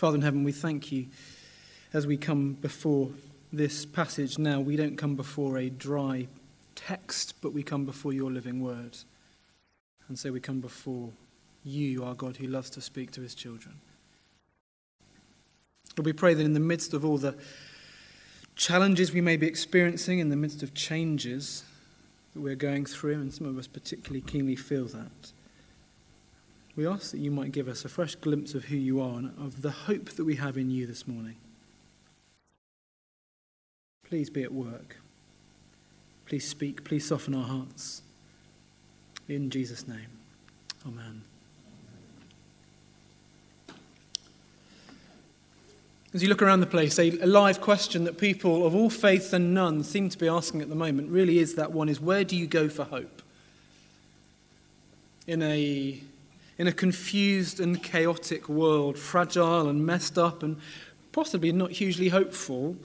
Father in heaven, we thank you as we come before this passage now. We don't come before a dry text, but we come before your living word. And so we come before you, our God, who loves to speak to his children. Lord, we pray that in the midst of all the challenges we may be experiencing, in the midst of changes that we're going through, and some of us particularly keenly feel that, we ask that you might give us a fresh glimpse of who you are and of the hope that we have in you this morning. Please be at work. Please speak. Please soften our hearts. In Jesus' name. Amen. As you look around the place, a, live question that people of all faiths and none seem to be asking at the moment really is that one is where do you go for hope? In a, in a confused and chaotic world, fragile and messed up and possibly not hugely hopeful,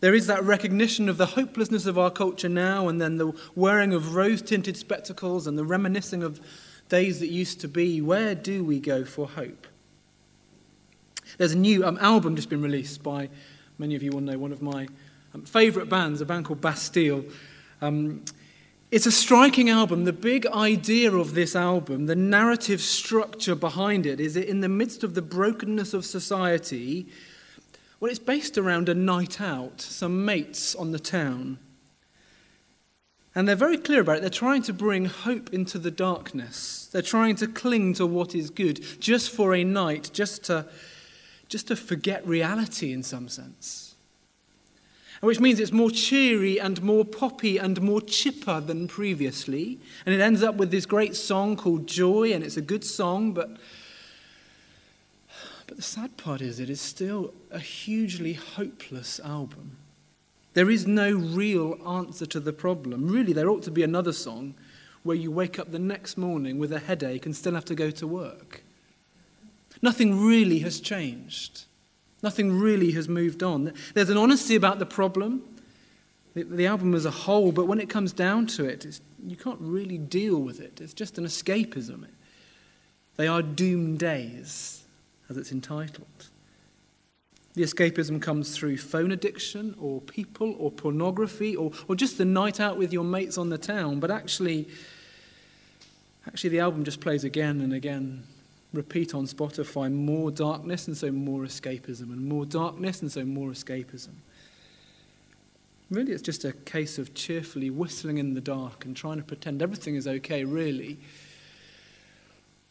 there is that recognition of the hopelessness of our culture now, and then the wearing of rose tinted spectacles and the reminiscing of days that used to be. Where do we go for hope? There's a new um, album just been released by, many of you will know, one of my um, favourite bands, a band called Bastille. Um, it's a striking album. The big idea of this album, the narrative structure behind it, is that in the midst of the brokenness of society, well, it's based around a night out, some mates on the town. And they're very clear about it. They're trying to bring hope into the darkness. They're trying to cling to what is good just for a night, just to just to forget reality in some sense. Which means it's more cheery and more poppy and more chipper than previously. And it ends up with this great song called Joy, and it's a good song, but, but the sad part is it is still a hugely hopeless album. There is no real answer to the problem. Really, there ought to be another song where you wake up the next morning with a headache and still have to go to work. Nothing really has changed. Nothing really has moved on. There's an honesty about the problem, the, the album as a whole, but when it comes down to it, you can't really deal with it. It's just an escapism. They are doomed days, as it's entitled. The escapism comes through phone addiction or people or pornography or, or just the night out with your mates on the town. But actually, actually, the album just plays again and again repeat on Spotify more darkness and so more escapism, and more darkness and so more escapism. Really, it's just a case of cheerfully whistling in the dark and trying to pretend everything is okay, really,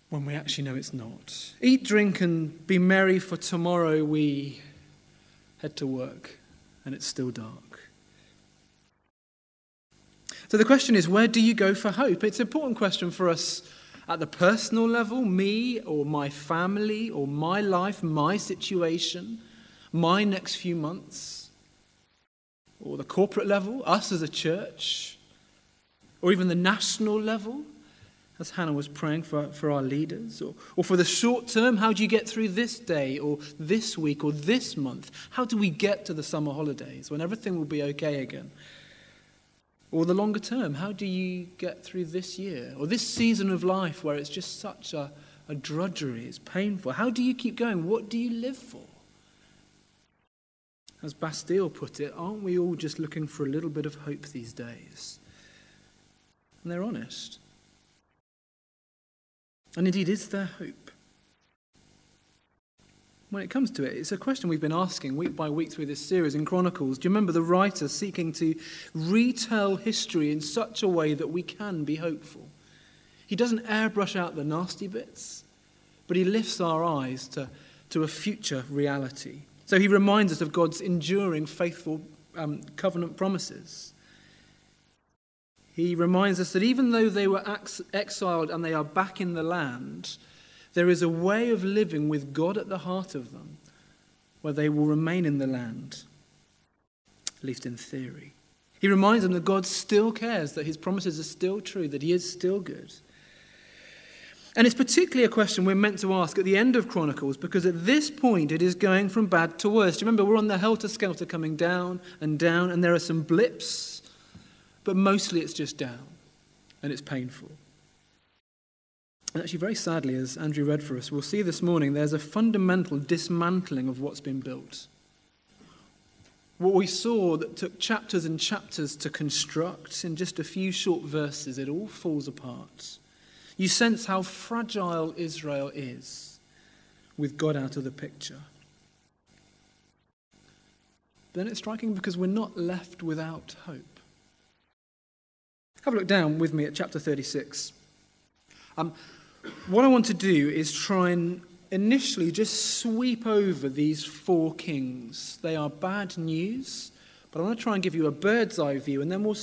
when we actually know it's not. Eat, drink, and be merry, for tomorrow we head to work and it's still dark. So the question is where do you go for hope? It's an important question for us at the personal level, me or my family or my life, my situation, my next few months, or the corporate level, us as a church, or even the national level, as Hannah was praying for, for our leaders, or, or for the short term, how do you get through this day, or this week, or this month? How do we get to the summer holidays when everything will be okay again? Or the longer term, how do you get through this year or this season of life where it's just such a, a drudgery, it's painful? How do you keep going? What do you live for? As Bastille put it, aren't we all just looking for a little bit of hope these days? And they're honest. And indeed, is there hope? When it comes to it. It's a question we've been asking week by week through this series in Chronicles. Do you remember the writer seeking to retell history in such a way that we can be hopeful? He doesn't airbrush out the nasty bits, but he lifts our eyes to, to a future reality. So he reminds us of God's enduring, faithful um, covenant promises. He reminds us that even though they were ex- exiled and they are back in the land, there is a way of living with God at the heart of them where they will remain in the land, at least in theory. He reminds them that God still cares, that his promises are still true, that he is still good. And it's particularly a question we're meant to ask at the end of Chronicles because at this point it is going from bad to worse. Do you remember we're on the helter skelter coming down and down, and there are some blips, but mostly it's just down and it's painful. And actually, very sadly, as Andrew read for us, we'll see this morning there's a fundamental dismantling of what's been built. What we saw that took chapters and chapters to construct, in just a few short verses, it all falls apart. You sense how fragile Israel is with God out of the picture. Then it's striking because we're not left without hope. Have a look down with me at chapter 36. Um, what I want to do is try and initially just sweep over these four kings. They are bad news, but I want to try and give you a bird's eye view, and then we'll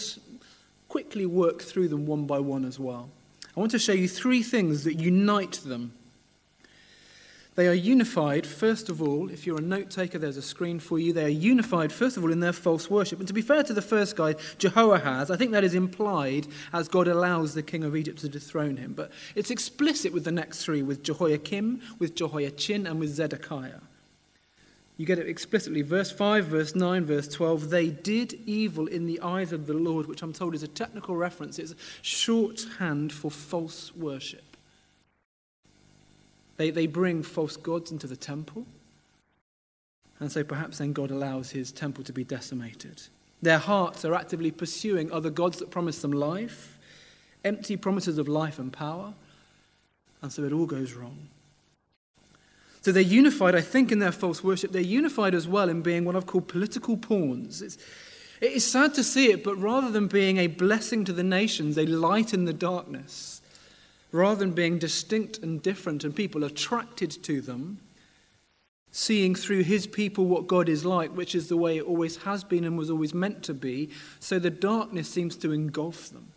quickly work through them one by one as well. I want to show you three things that unite them they are unified, first of all, if you're a note taker, there's a screen for you. They are unified, first of all, in their false worship. And to be fair to the first guy, Jehoahaz, I think that is implied as God allows the king of Egypt to dethrone him. But it's explicit with the next three, with Jehoiakim, with Jehoiachin, and with Zedekiah. You get it explicitly. Verse 5, verse 9, verse 12. They did evil in the eyes of the Lord, which I'm told is a technical reference. It's shorthand for false worship. They, they bring false gods into the temple. And so perhaps then God allows his temple to be decimated. Their hearts are actively pursuing other gods that promise them life, empty promises of life and power. And so it all goes wrong. So they're unified, I think, in their false worship. They're unified as well in being what I've called political pawns. It's, it is sad to see it, but rather than being a blessing to the nations, they lighten the darkness rather than being distinct and different and people attracted to them, seeing through his people what God is like, which is the way it always has been and was always meant to be, so the darkness seems to engulf them.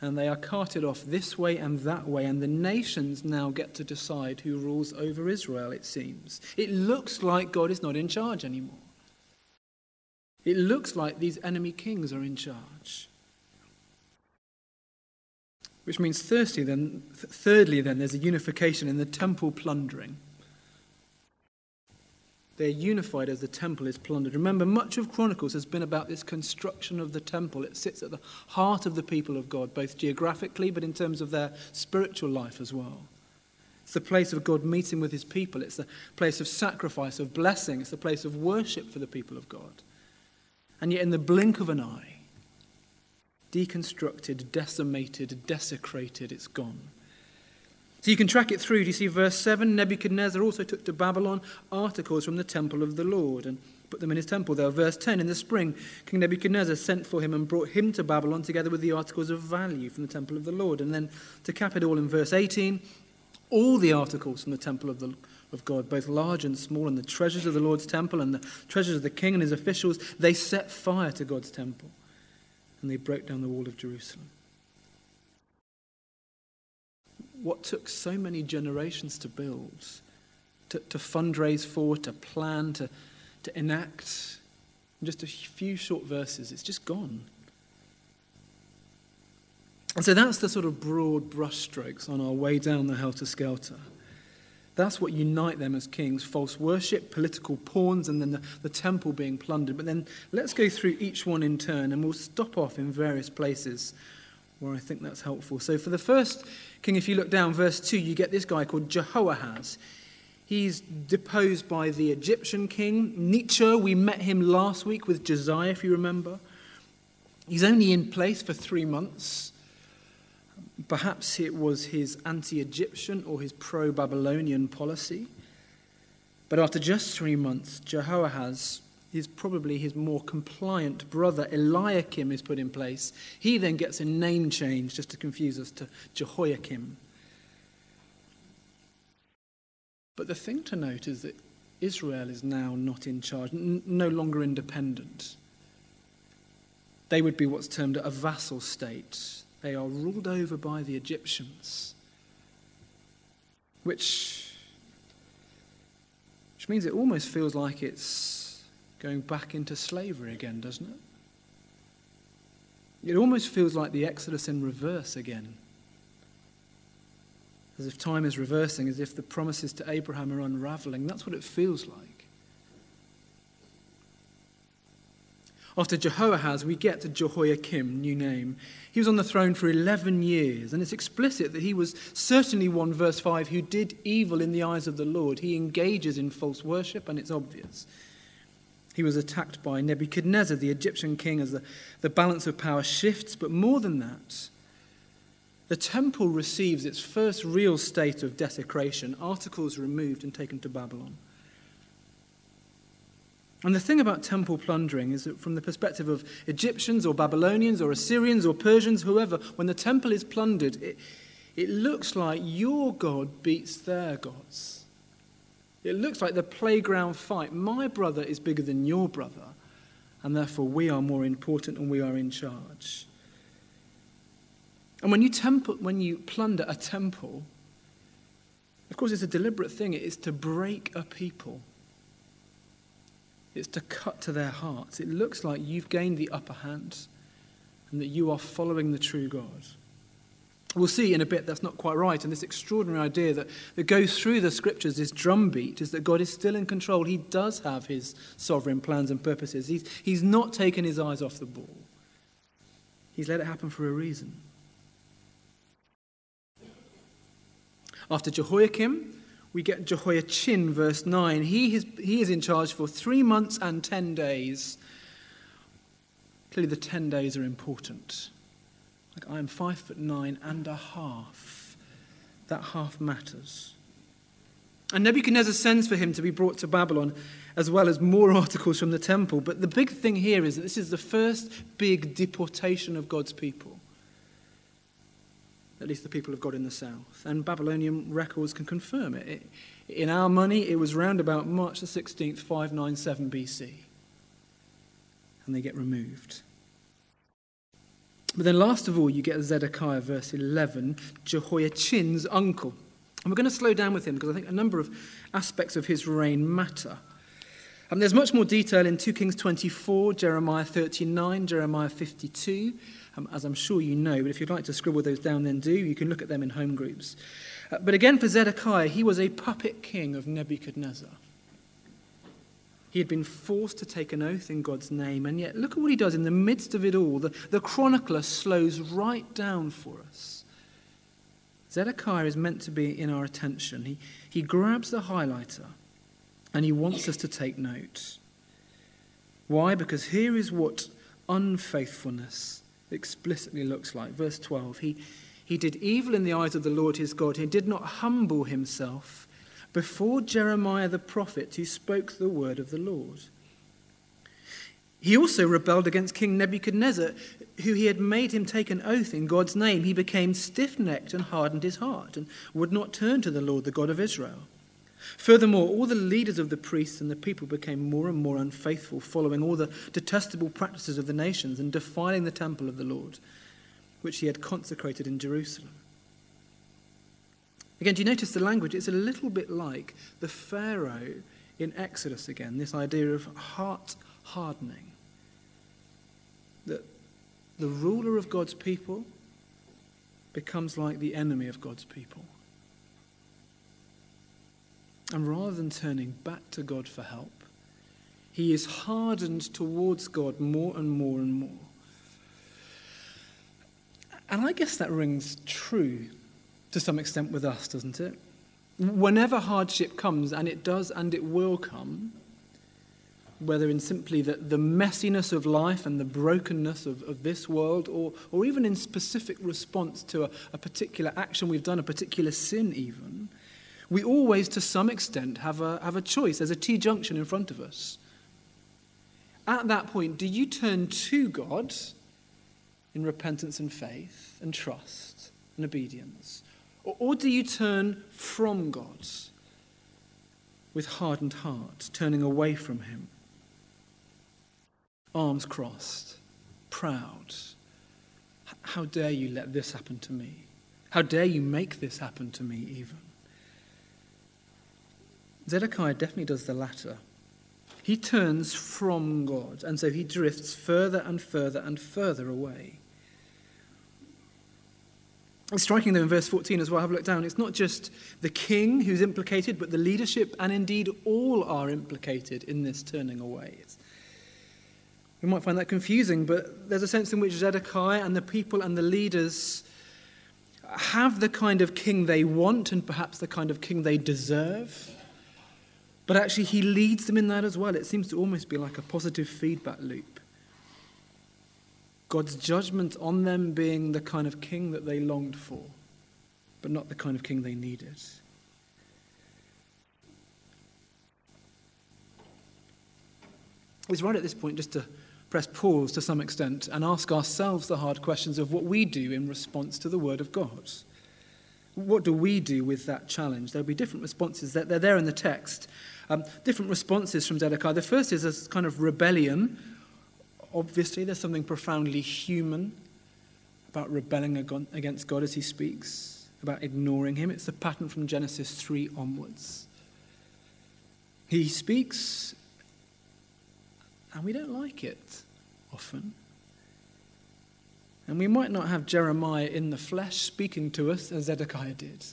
And they are carted off this way and that way, and the nations now get to decide who rules over Israel, it seems. It looks like God is not in charge anymore. It looks like these enemy kings are in charge. Which means, thirdly, then, thirdly, then, there's a unification in the temple plundering. They're unified as the temple is plundered. Remember, much of Chronicles has been about this construction of the temple. It sits at the heart of the people of God, both geographically, but in terms of their spiritual life as well. It's the place of God meeting with his people. It's the place of sacrifice, of blessing. It's the place of worship for the people of God. And yet, in the blink of an eye, deconstructed, decimated, desecrated, it's gone. So you can track it through. Do you see verse 7? Nebuchadnezzar also took to Babylon articles from the temple of the Lord and put them in his temple there. Verse 10 In the spring, King Nebuchadnezzar sent for him and brought him to Babylon together with the articles of value from the temple of the Lord. And then to cap it all in verse 18, all the articles from the temple of, the, of God, both large and small, and the treasures of the Lord's temple and the treasures of the king and his officials, they set fire to God's temple and they broke down the wall of Jerusalem. What took so many generations to build, to, to fundraise for, to plan, to, to enact, in just a few short verses, it's just gone. And so that's the sort of broad brushstrokes on our way down the helter skelter. That's what unite them as kings false worship, political pawns, and then the, the temple being plundered. But then let's go through each one in turn, and we'll stop off in various places where I think that's helpful. So, for the first king, if you look down, verse 2, you get this guy called Jehoahaz. He's deposed by the Egyptian king. Necho, we met him last week with Josiah, if you remember. He's only in place for three months. Perhaps it was his anti Egyptian or his pro Babylonian policy. But after just three months, Jehoahaz, is probably his more compliant brother Eliakim, is put in place. He then gets a name change just to confuse us to Jehoiakim. But the thing to note is that Israel is now not in charge, n- no longer independent. They would be what's termed a vassal state. They are ruled over by the Egyptians, which, which means it almost feels like it's going back into slavery again, doesn't it? It almost feels like the Exodus in reverse again. As if time is reversing, as if the promises to Abraham are unraveling. That's what it feels like. After Jehoahaz, we get to Jehoiakim, new name. He was on the throne for 11 years, and it's explicit that he was certainly one, verse 5, who did evil in the eyes of the Lord. He engages in false worship, and it's obvious. He was attacked by Nebuchadnezzar, the Egyptian king, as the, the balance of power shifts, but more than that, the temple receives its first real state of desecration, articles removed and taken to Babylon. And the thing about temple plundering is that, from the perspective of Egyptians or Babylonians or Assyrians or Persians, whoever, when the temple is plundered, it, it looks like your God beats their gods. It looks like the playground fight. My brother is bigger than your brother, and therefore we are more important and we are in charge. And when you, temple, when you plunder a temple, of course, it's a deliberate thing. It is to break a people it's to cut to their hearts. It looks like you've gained the upper hand and that you are following the true God. We'll see in a bit that's not quite right. And this extraordinary idea that, that goes through the scriptures, this drumbeat, is that God is still in control. He does have his sovereign plans and purposes. He's, he's not taken his eyes off the ball, he's let it happen for a reason. After Jehoiakim, we get Jehoiachin, verse 9. He is, he is in charge for three months and ten days. Clearly, the ten days are important. Like, I am five foot nine and a half. That half matters. And Nebuchadnezzar sends for him to be brought to Babylon, as well as more articles from the temple. But the big thing here is that this is the first big deportation of God's people at least the people of God in the south. And Babylonian records can confirm it. it in our money, it was round about March the 16th, 597 BC. And they get removed. But then, last of all, you get Zedekiah, verse 11, Jehoiachin's uncle. And we're going to slow down with him because I think a number of aspects of his reign matter. And there's much more detail in 2 Kings 24, Jeremiah 39, Jeremiah 52, um, as I'm sure you know. But if you'd like to scribble those down, then do. You can look at them in home groups. Uh, but again, for Zedekiah, he was a puppet king of Nebuchadnezzar. He had been forced to take an oath in God's name, and yet look at what he does in the midst of it all. The, the chronicler slows right down for us. Zedekiah is meant to be in our attention. He, he grabs the highlighter and he wants us to take note. Why? Because here is what unfaithfulness explicitly looks like. Verse 12 He, he did evil in the eyes of the Lord his God. He did not humble himself before Jeremiah the prophet who spoke the word of the Lord. He also rebelled against King Nebuchadnezzar, who he had made him take an oath in God's name. He became stiff necked and hardened his heart and would not turn to the Lord, the God of Israel. Furthermore, all the leaders of the priests and the people became more and more unfaithful, following all the detestable practices of the nations and defiling the temple of the Lord, which he had consecrated in Jerusalem. Again, do you notice the language? It's a little bit like the Pharaoh in Exodus again, this idea of heart hardening. That the ruler of God's people becomes like the enemy of God's people. And rather than turning back to God for help, he is hardened towards God more and more and more. And I guess that rings true to some extent with us, doesn't it? Whenever hardship comes, and it does and it will come, whether in simply the, the messiness of life and the brokenness of, of this world, or, or even in specific response to a, a particular action we've done, a particular sin, even, we always, to some extent, have a, have a choice. There's a T junction in front of us. At that point, do you turn to God in repentance and faith and trust and obedience? Or, or do you turn from God with hardened heart, turning away from Him? Arms crossed, proud. How dare you let this happen to me? How dare you make this happen to me, even? Zedekiah definitely does the latter. He turns from God, and so he drifts further and further and further away. It's striking, though, in verse 14 as well, I have a look down. It's not just the king who's implicated, but the leadership, and indeed all are implicated in this turning away. It's, We might find that confusing, but there's a sense in which Zedekiah and the people and the leaders have the kind of king they want and perhaps the kind of king they deserve. But actually, he leads them in that as well. It seems to almost be like a positive feedback loop. God's judgment on them being the kind of king that they longed for, but not the kind of king they needed. It's right at this point just to press pause to some extent and ask ourselves the hard questions of what we do in response to the Word of God. What do we do with that challenge? There'll be different responses. They're there in the text. Um, different responses from Zedekiah. The first is a kind of rebellion. Obviously, there's something profoundly human about rebelling against God as he speaks, about ignoring him. It's a pattern from Genesis 3 onwards. He speaks and we don't like it often. And we might not have Jeremiah in the flesh speaking to us as Zedekiah did.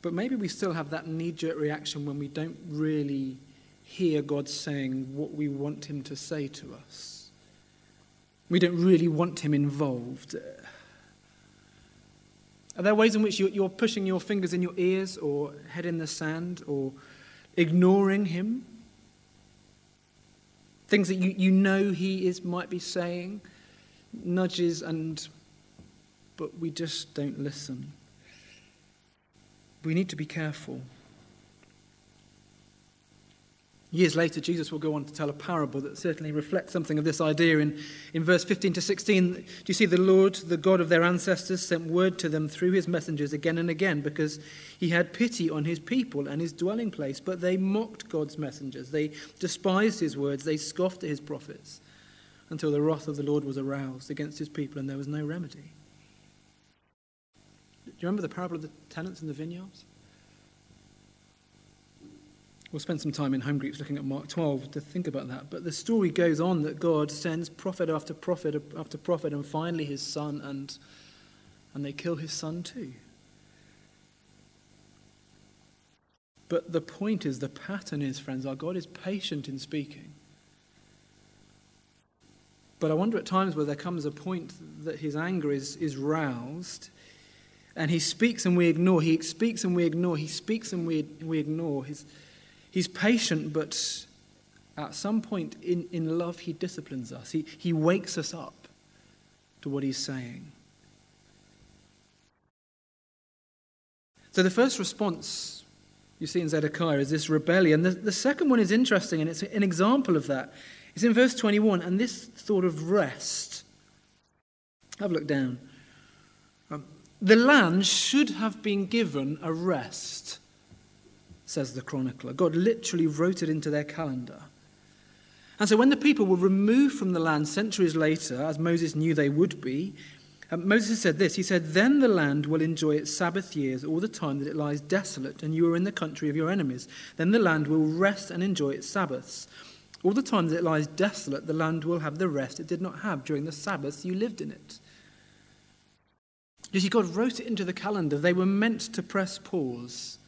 But maybe we still have that knee jerk reaction when we don't really hear God saying what we want Him to say to us. We don't really want Him involved. Are there ways in which you're pushing your fingers in your ears or head in the sand or ignoring Him? Things that you, you know he is might be saying, nudges and but we just don't listen. We need to be careful. Years later, Jesus will go on to tell a parable that certainly reflects something of this idea. In, in verse 15 to 16, do you see the Lord, the God of their ancestors, sent word to them through his messengers again and again because he had pity on his people and his dwelling place. But they mocked God's messengers. They despised his words. They scoffed at his prophets until the wrath of the Lord was aroused against his people and there was no remedy. Do you remember the parable of the tenants in the vineyards? We'll spend some time in home groups looking at Mark 12 to think about that. But the story goes on that God sends prophet after prophet after prophet, and finally his son, and, and they kill his son too. But the point is, the pattern is, friends, our God is patient in speaking. But I wonder at times where there comes a point that his anger is, is roused and he speaks and we ignore. He speaks and we ignore. He speaks and we, we ignore. His, He's patient, but at some point in, in love, he disciplines us. He, he wakes us up to what he's saying. So the first response you see in Zedekiah is this rebellion. The, the second one is interesting, and it's an example of that. It's in verse 21, and this thought of rest. Have a look down. Um, the land should have been given a rest says the chronicler. God literally wrote it into their calendar. And so when the people were removed from the land centuries later, as Moses knew they would be, um, Moses said this He said, Then the land will enjoy its Sabbath years all the time that it lies desolate and you are in the country of your enemies. Then the land will rest and enjoy its Sabbaths. All the time that it lies desolate, the land will have the rest it did not have during the Sabbaths you lived in it. You see, God wrote it into the calendar. They were meant to press pause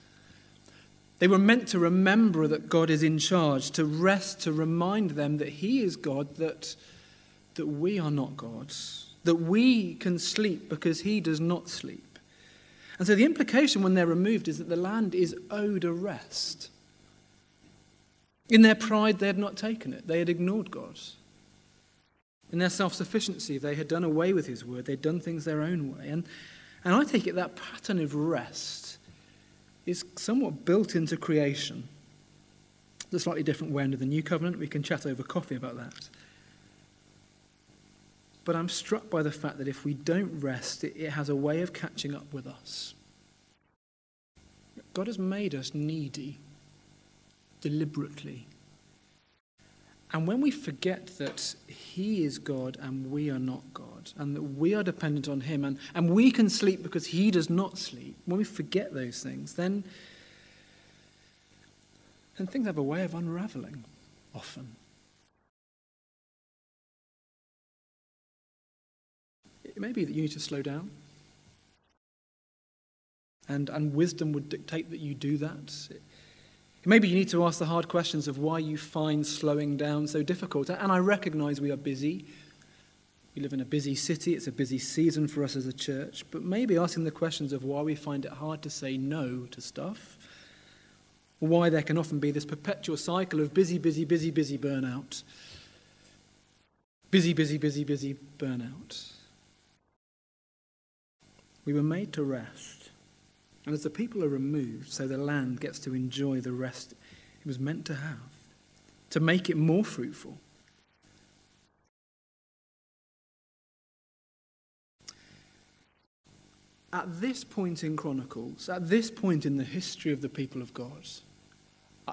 they were meant to remember that God is in charge, to rest, to remind them that He is God, that, that we are not God, that we can sleep because He does not sleep. And so the implication when they're removed is that the land is owed a rest. In their pride, they had not taken it, they had ignored God. In their self sufficiency, they had done away with His word, they'd done things their own way. And, and I take it that pattern of rest is somewhat built into creation. It's a slightly different way under the new covenant. We can chat over coffee about that. But I'm struck by the fact that if we don't rest, it, it has a way of catching up with us. God has made us needy deliberately. And when we forget that He is God and we are not God, and that we are dependent on Him, and, and we can sleep because He does not sleep, when we forget those things, then, then things have a way of unraveling often. It may be that you need to slow down. And, and wisdom would dictate that you do that. It, Maybe you need to ask the hard questions of why you find slowing down so difficult. And I recognize we are busy. We live in a busy city. It's a busy season for us as a church. But maybe asking the questions of why we find it hard to say no to stuff, why there can often be this perpetual cycle of busy, busy, busy, busy burnout. Busy, busy, busy, busy burnout. We were made to rest. And as the people are removed, so the land gets to enjoy the rest it was meant to have, to make it more fruitful. At this point in Chronicles, at this point in the history of the people of God,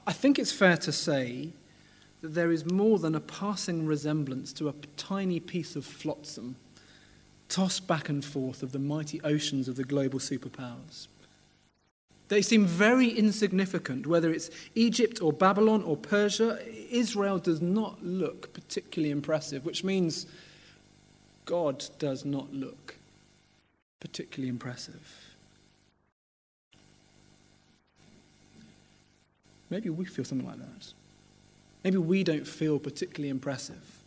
I think it's fair to say that there is more than a passing resemblance to a tiny piece of flotsam tossed back and forth of the mighty oceans of the global superpowers. They seem very insignificant, whether it's Egypt or Babylon or Persia. Israel does not look particularly impressive, which means God does not look particularly impressive. Maybe we feel something like that. Maybe we don't feel particularly impressive.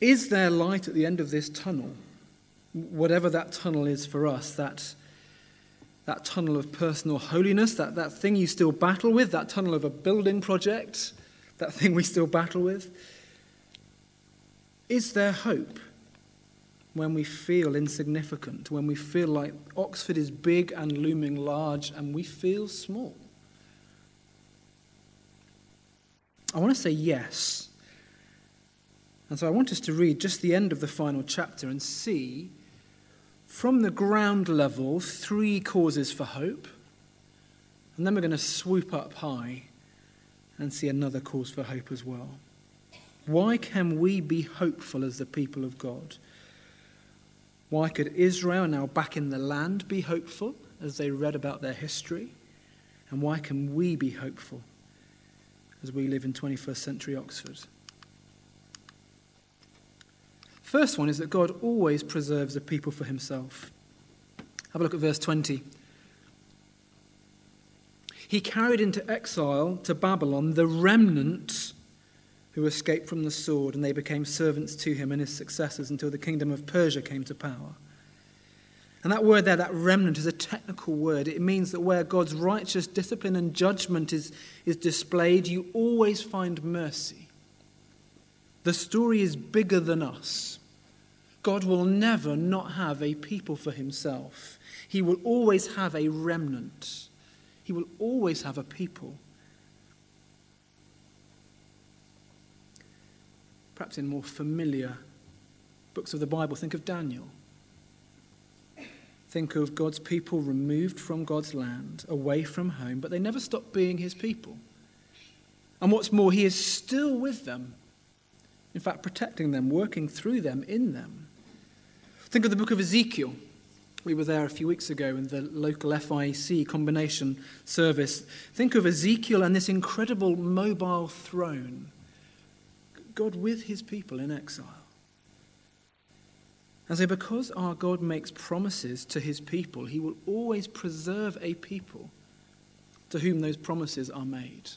Is there light at the end of this tunnel? Whatever that tunnel is for us, that, that tunnel of personal holiness, that, that thing you still battle with, that tunnel of a building project, that thing we still battle with. Is there hope when we feel insignificant, when we feel like Oxford is big and looming large and we feel small? I want to say yes. And so I want us to read just the end of the final chapter and see from the ground level three causes for hope. And then we're going to swoop up high and see another cause for hope as well. Why can we be hopeful as the people of God? Why could Israel, now back in the land, be hopeful as they read about their history? And why can we be hopeful as we live in 21st century Oxford? First one is that God always preserves a people for himself. Have a look at verse 20. He carried into exile to Babylon the remnant who escaped from the sword, and they became servants to him and his successors until the kingdom of Persia came to power. And that word there, that remnant, is a technical word. It means that where God's righteous discipline and judgment is, is displayed, you always find mercy. The story is bigger than us. God will never not have a people for himself. He will always have a remnant. He will always have a people. Perhaps in more familiar books of the Bible, think of Daniel. Think of God's people removed from God's land, away from home, but they never stop being his people. And what's more, he is still with them. In fact, protecting them, working through them, in them. Think of the book of Ezekiel. We were there a few weeks ago in the local FIEC combination service. Think of Ezekiel and this incredible mobile throne. God with his people in exile. And so, because our God makes promises to his people, he will always preserve a people to whom those promises are made.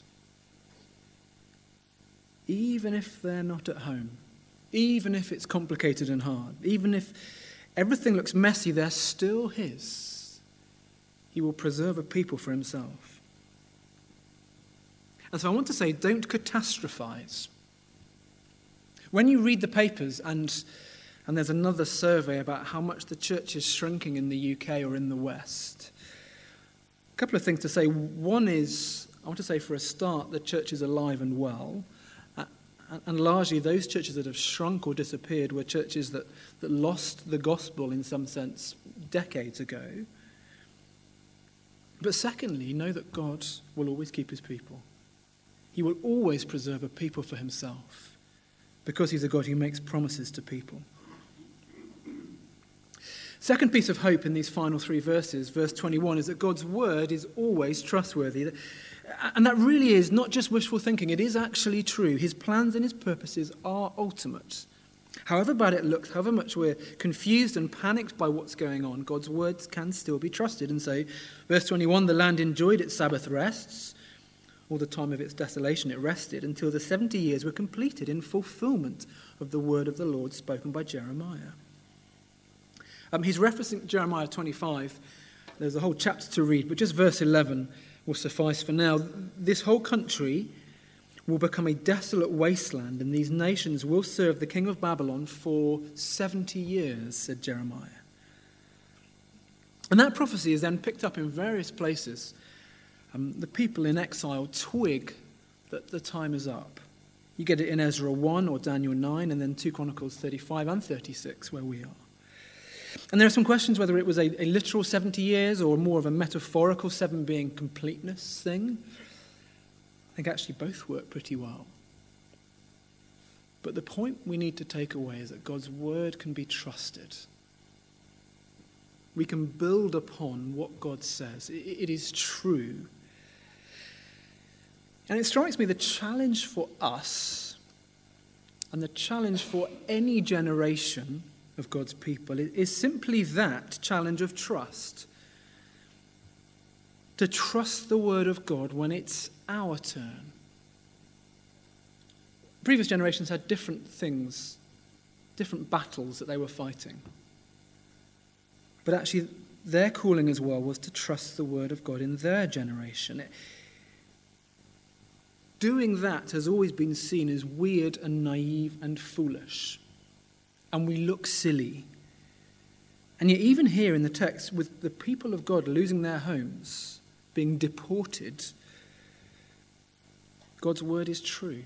Even if they're not at home, even if it's complicated and hard, even if everything looks messy, they're still His. He will preserve a people for Himself. And so I want to say don't catastrophize. When you read the papers and and there's another survey about how much the church is shrinking in the UK or in the West. A couple of things to say. One is, I want to say for a start, the church is alive and well. And largely, those churches that have shrunk or disappeared were churches that, that lost the gospel in some sense decades ago. But secondly, know that God will always keep his people. He will always preserve a people for himself because he's a God who makes promises to people. Second piece of hope in these final three verses, verse 21, is that God's word is always trustworthy. And that really is not just wishful thinking, it is actually true. His plans and his purposes are ultimate. However bad it looks, however much we're confused and panicked by what's going on, God's words can still be trusted. And so, verse 21 the land enjoyed its Sabbath rests. All the time of its desolation it rested until the 70 years were completed in fulfillment of the word of the Lord spoken by Jeremiah. Um, he's referencing Jeremiah 25. There's a whole chapter to read, but just verse 11 will suffice for now. This whole country will become a desolate wasteland, and these nations will serve the king of Babylon for 70 years, said Jeremiah. And that prophecy is then picked up in various places. Um, the people in exile twig that the time is up. You get it in Ezra 1 or Daniel 9, and then 2 Chronicles 35 and 36, where we are. And there are some questions whether it was a, a literal 70 years or more of a metaphorical seven being completeness thing. I think actually both work pretty well. But the point we need to take away is that God's word can be trusted. We can build upon what God says. it, it is true. And it strikes me the challenge for us and the challenge for any generation of God's people is simply that challenge of trust. To trust the word of God when it's our turn. Previous generations had different things, different battles that they were fighting. But actually, their calling as well was to trust the word of God in their generation. It, doing that has always been seen as weird and naive and foolish and we look silly. And yet, even here in the text, with the people of God losing their homes, being deported, God's word is true.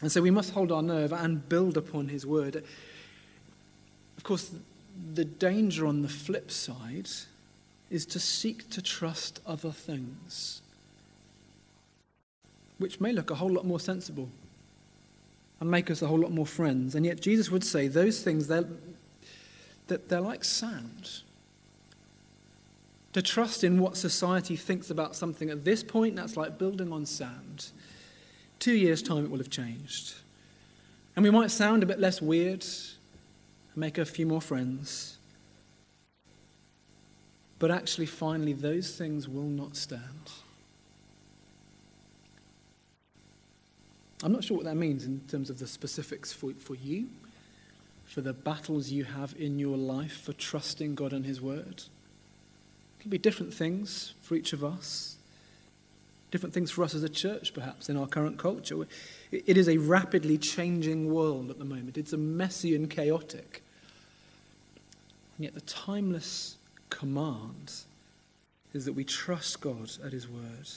And so we must hold our nerve and build upon his word. Of course, the danger on the flip side is to seek to trust other things, which may look a whole lot more sensible and make us a whole lot more friends. And yet Jesus would say those things, they're, that they're like sand. To trust in what society thinks about something at this point, that's like building on sand. Two years' time, it will have changed. And we might sound a bit less weird, and make a few more friends. But actually, finally, those things will not stand. I'm not sure what that means in terms of the specifics for, for you, for the battles you have in your life for trusting God and His Word. It can be different things for each of us, different things for us as a church, perhaps, in our current culture. It is a rapidly changing world at the moment, it's a messy and chaotic. And yet, the timeless command is that we trust God at His Word.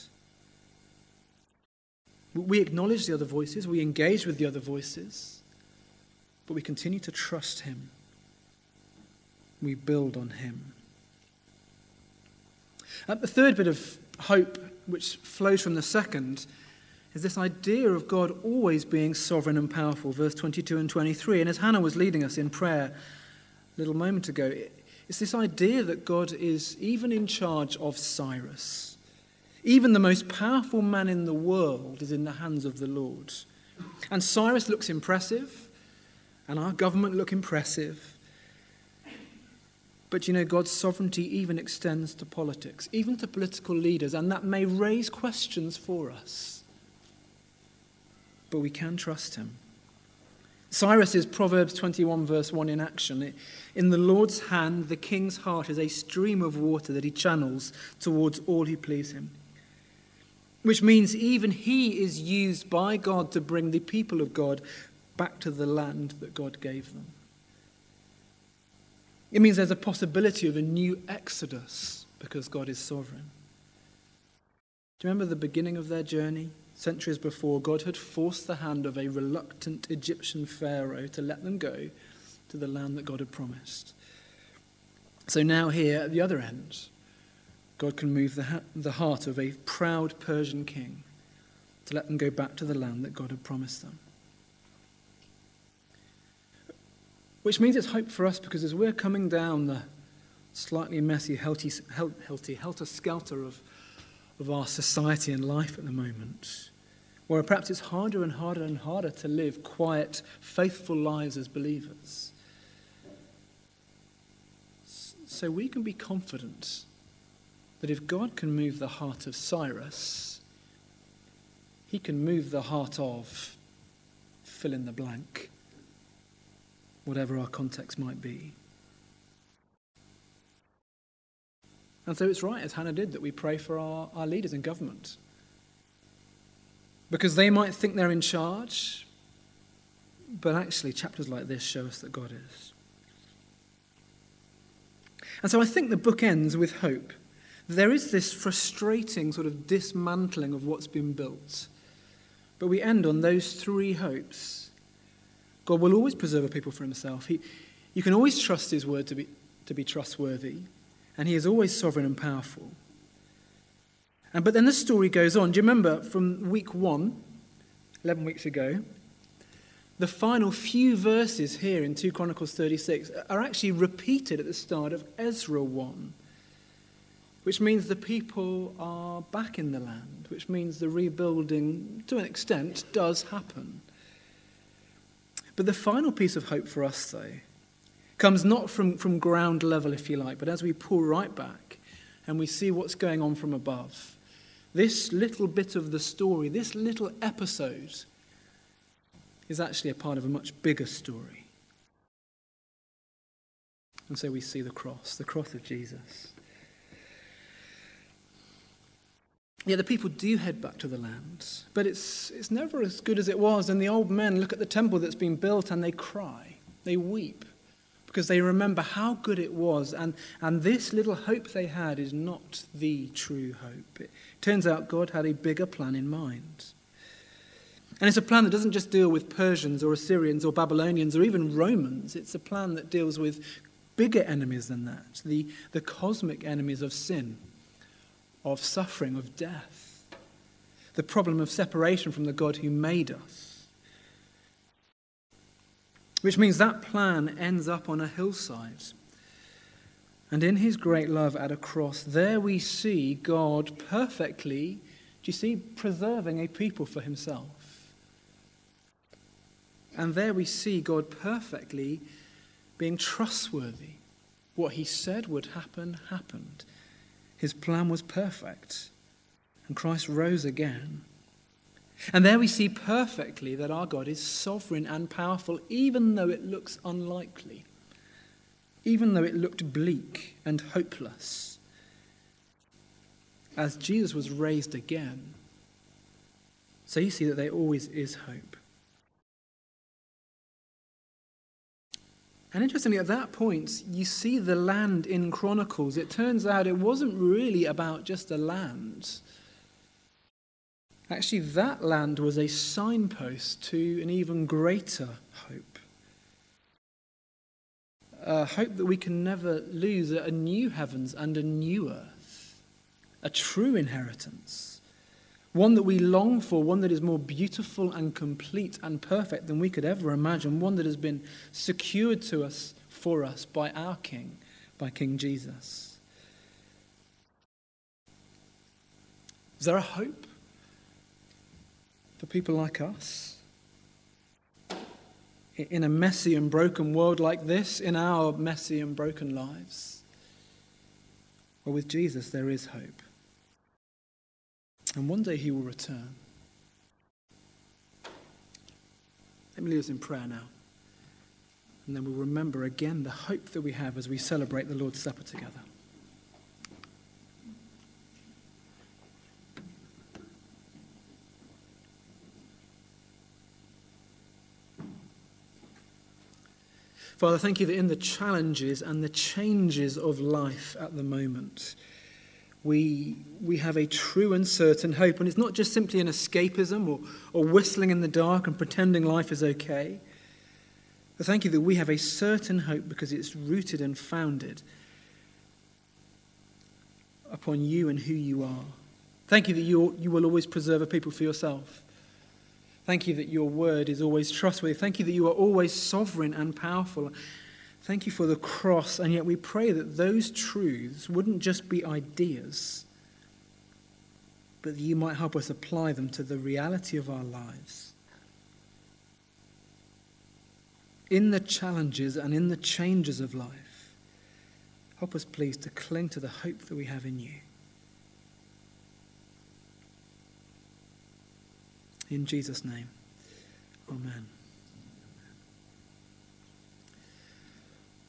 We acknowledge the other voices, we engage with the other voices, but we continue to trust Him. We build on Him. And the third bit of hope, which flows from the second, is this idea of God always being sovereign and powerful, verse 22 and 23. And as Hannah was leading us in prayer a little moment ago, it's this idea that God is even in charge of Cyrus. Even the most powerful man in the world is in the hands of the Lord. And Cyrus looks impressive, and our government look impressive. But you know, God's sovereignty even extends to politics, even to political leaders, and that may raise questions for us. But we can trust him. Cyrus is Proverbs 21, verse 1 in action. In the Lord's hand, the king's heart is a stream of water that he channels towards all who please him which means even he is used by God to bring the people of God back to the land that God gave them. It means there's a possibility of a new exodus because God is sovereign. Do you remember the beginning of their journey? Centuries before, God had forced the hand of a reluctant Egyptian Pharaoh to let them go to the land that God had promised. So now, here at the other end, God can move the, ha- the heart of a proud Persian king to let them go back to the land that God had promised them. Which means it's hope for us because as we're coming down the slightly messy, healthy, healthy helter skelter of, of our society and life at the moment, where perhaps it's harder and harder and harder to live quiet, faithful lives as believers. So we can be confident that if God can move the heart of Cyrus, he can move the heart of fill in the blank, whatever our context might be. And so it's right, as Hannah did, that we pray for our, our leaders in government. Because they might think they're in charge, but actually, chapters like this show us that God is. And so I think the book ends with hope. There is this frustrating sort of dismantling of what's been built. But we end on those three hopes. God will always preserve a people for himself. He, you can always trust his word to be, to be trustworthy, and he is always sovereign and powerful. And, but then the story goes on. Do you remember from week one, 11 weeks ago, the final few verses here in 2 Chronicles 36 are actually repeated at the start of Ezra 1, which means the people are back in the land, which means the rebuilding, to an extent, does happen. But the final piece of hope for us, though, comes not from, from ground level, if you like, but as we pull right back and we see what's going on from above. This little bit of the story, this little episode, is actually a part of a much bigger story. And so we see the cross, the cross of Jesus. Yeah, the people do head back to the land, but it's, it's never as good as it was. And the old men look at the temple that's been built and they cry, they weep, because they remember how good it was. And, and this little hope they had is not the true hope. It turns out God had a bigger plan in mind. And it's a plan that doesn't just deal with Persians or Assyrians or Babylonians or even Romans. It's a plan that deals with bigger enemies than that the, the cosmic enemies of sin, of suffering, of death, the problem of separation from the God who made us. Which means that plan ends up on a hillside. And in his great love at a cross, there we see God perfectly, do you see, preserving a people for himself. And there we see God perfectly being trustworthy. What he said would happen, happened. His plan was perfect. And Christ rose again. And there we see perfectly that our God is sovereign and powerful, even though it looks unlikely, even though it looked bleak and hopeless. As Jesus was raised again, so you see that there always is hope. And interestingly, at that point, you see the land in Chronicles. It turns out it wasn't really about just the land. Actually, that land was a signpost to an even greater hope. A hope that we can never lose a new heavens and a new earth, a true inheritance one that we long for, one that is more beautiful and complete and perfect than we could ever imagine, one that has been secured to us for us by our King, by King Jesus. Is there a hope for people like us? In a messy and broken world like this, in our messy and broken lives? Well, with Jesus, there is hope. And one day he will return. Let me leave us in prayer now. And then we'll remember again the hope that we have as we celebrate the Lord's Supper together. Father, thank you that in the challenges and the changes of life at the moment, we, we have a true and certain hope. And it's not just simply an escapism or, or whistling in the dark and pretending life is okay. But thank you that we have a certain hope because it's rooted and founded upon you and who you are. Thank you that you, you will always preserve a people for yourself. Thank you that your word is always trustworthy. Thank you that you are always sovereign and powerful. Thank you for the cross, and yet we pray that those truths wouldn't just be ideas, but that you might help us apply them to the reality of our lives. In the challenges and in the changes of life, help us, please, to cling to the hope that we have in you. In Jesus' name, amen.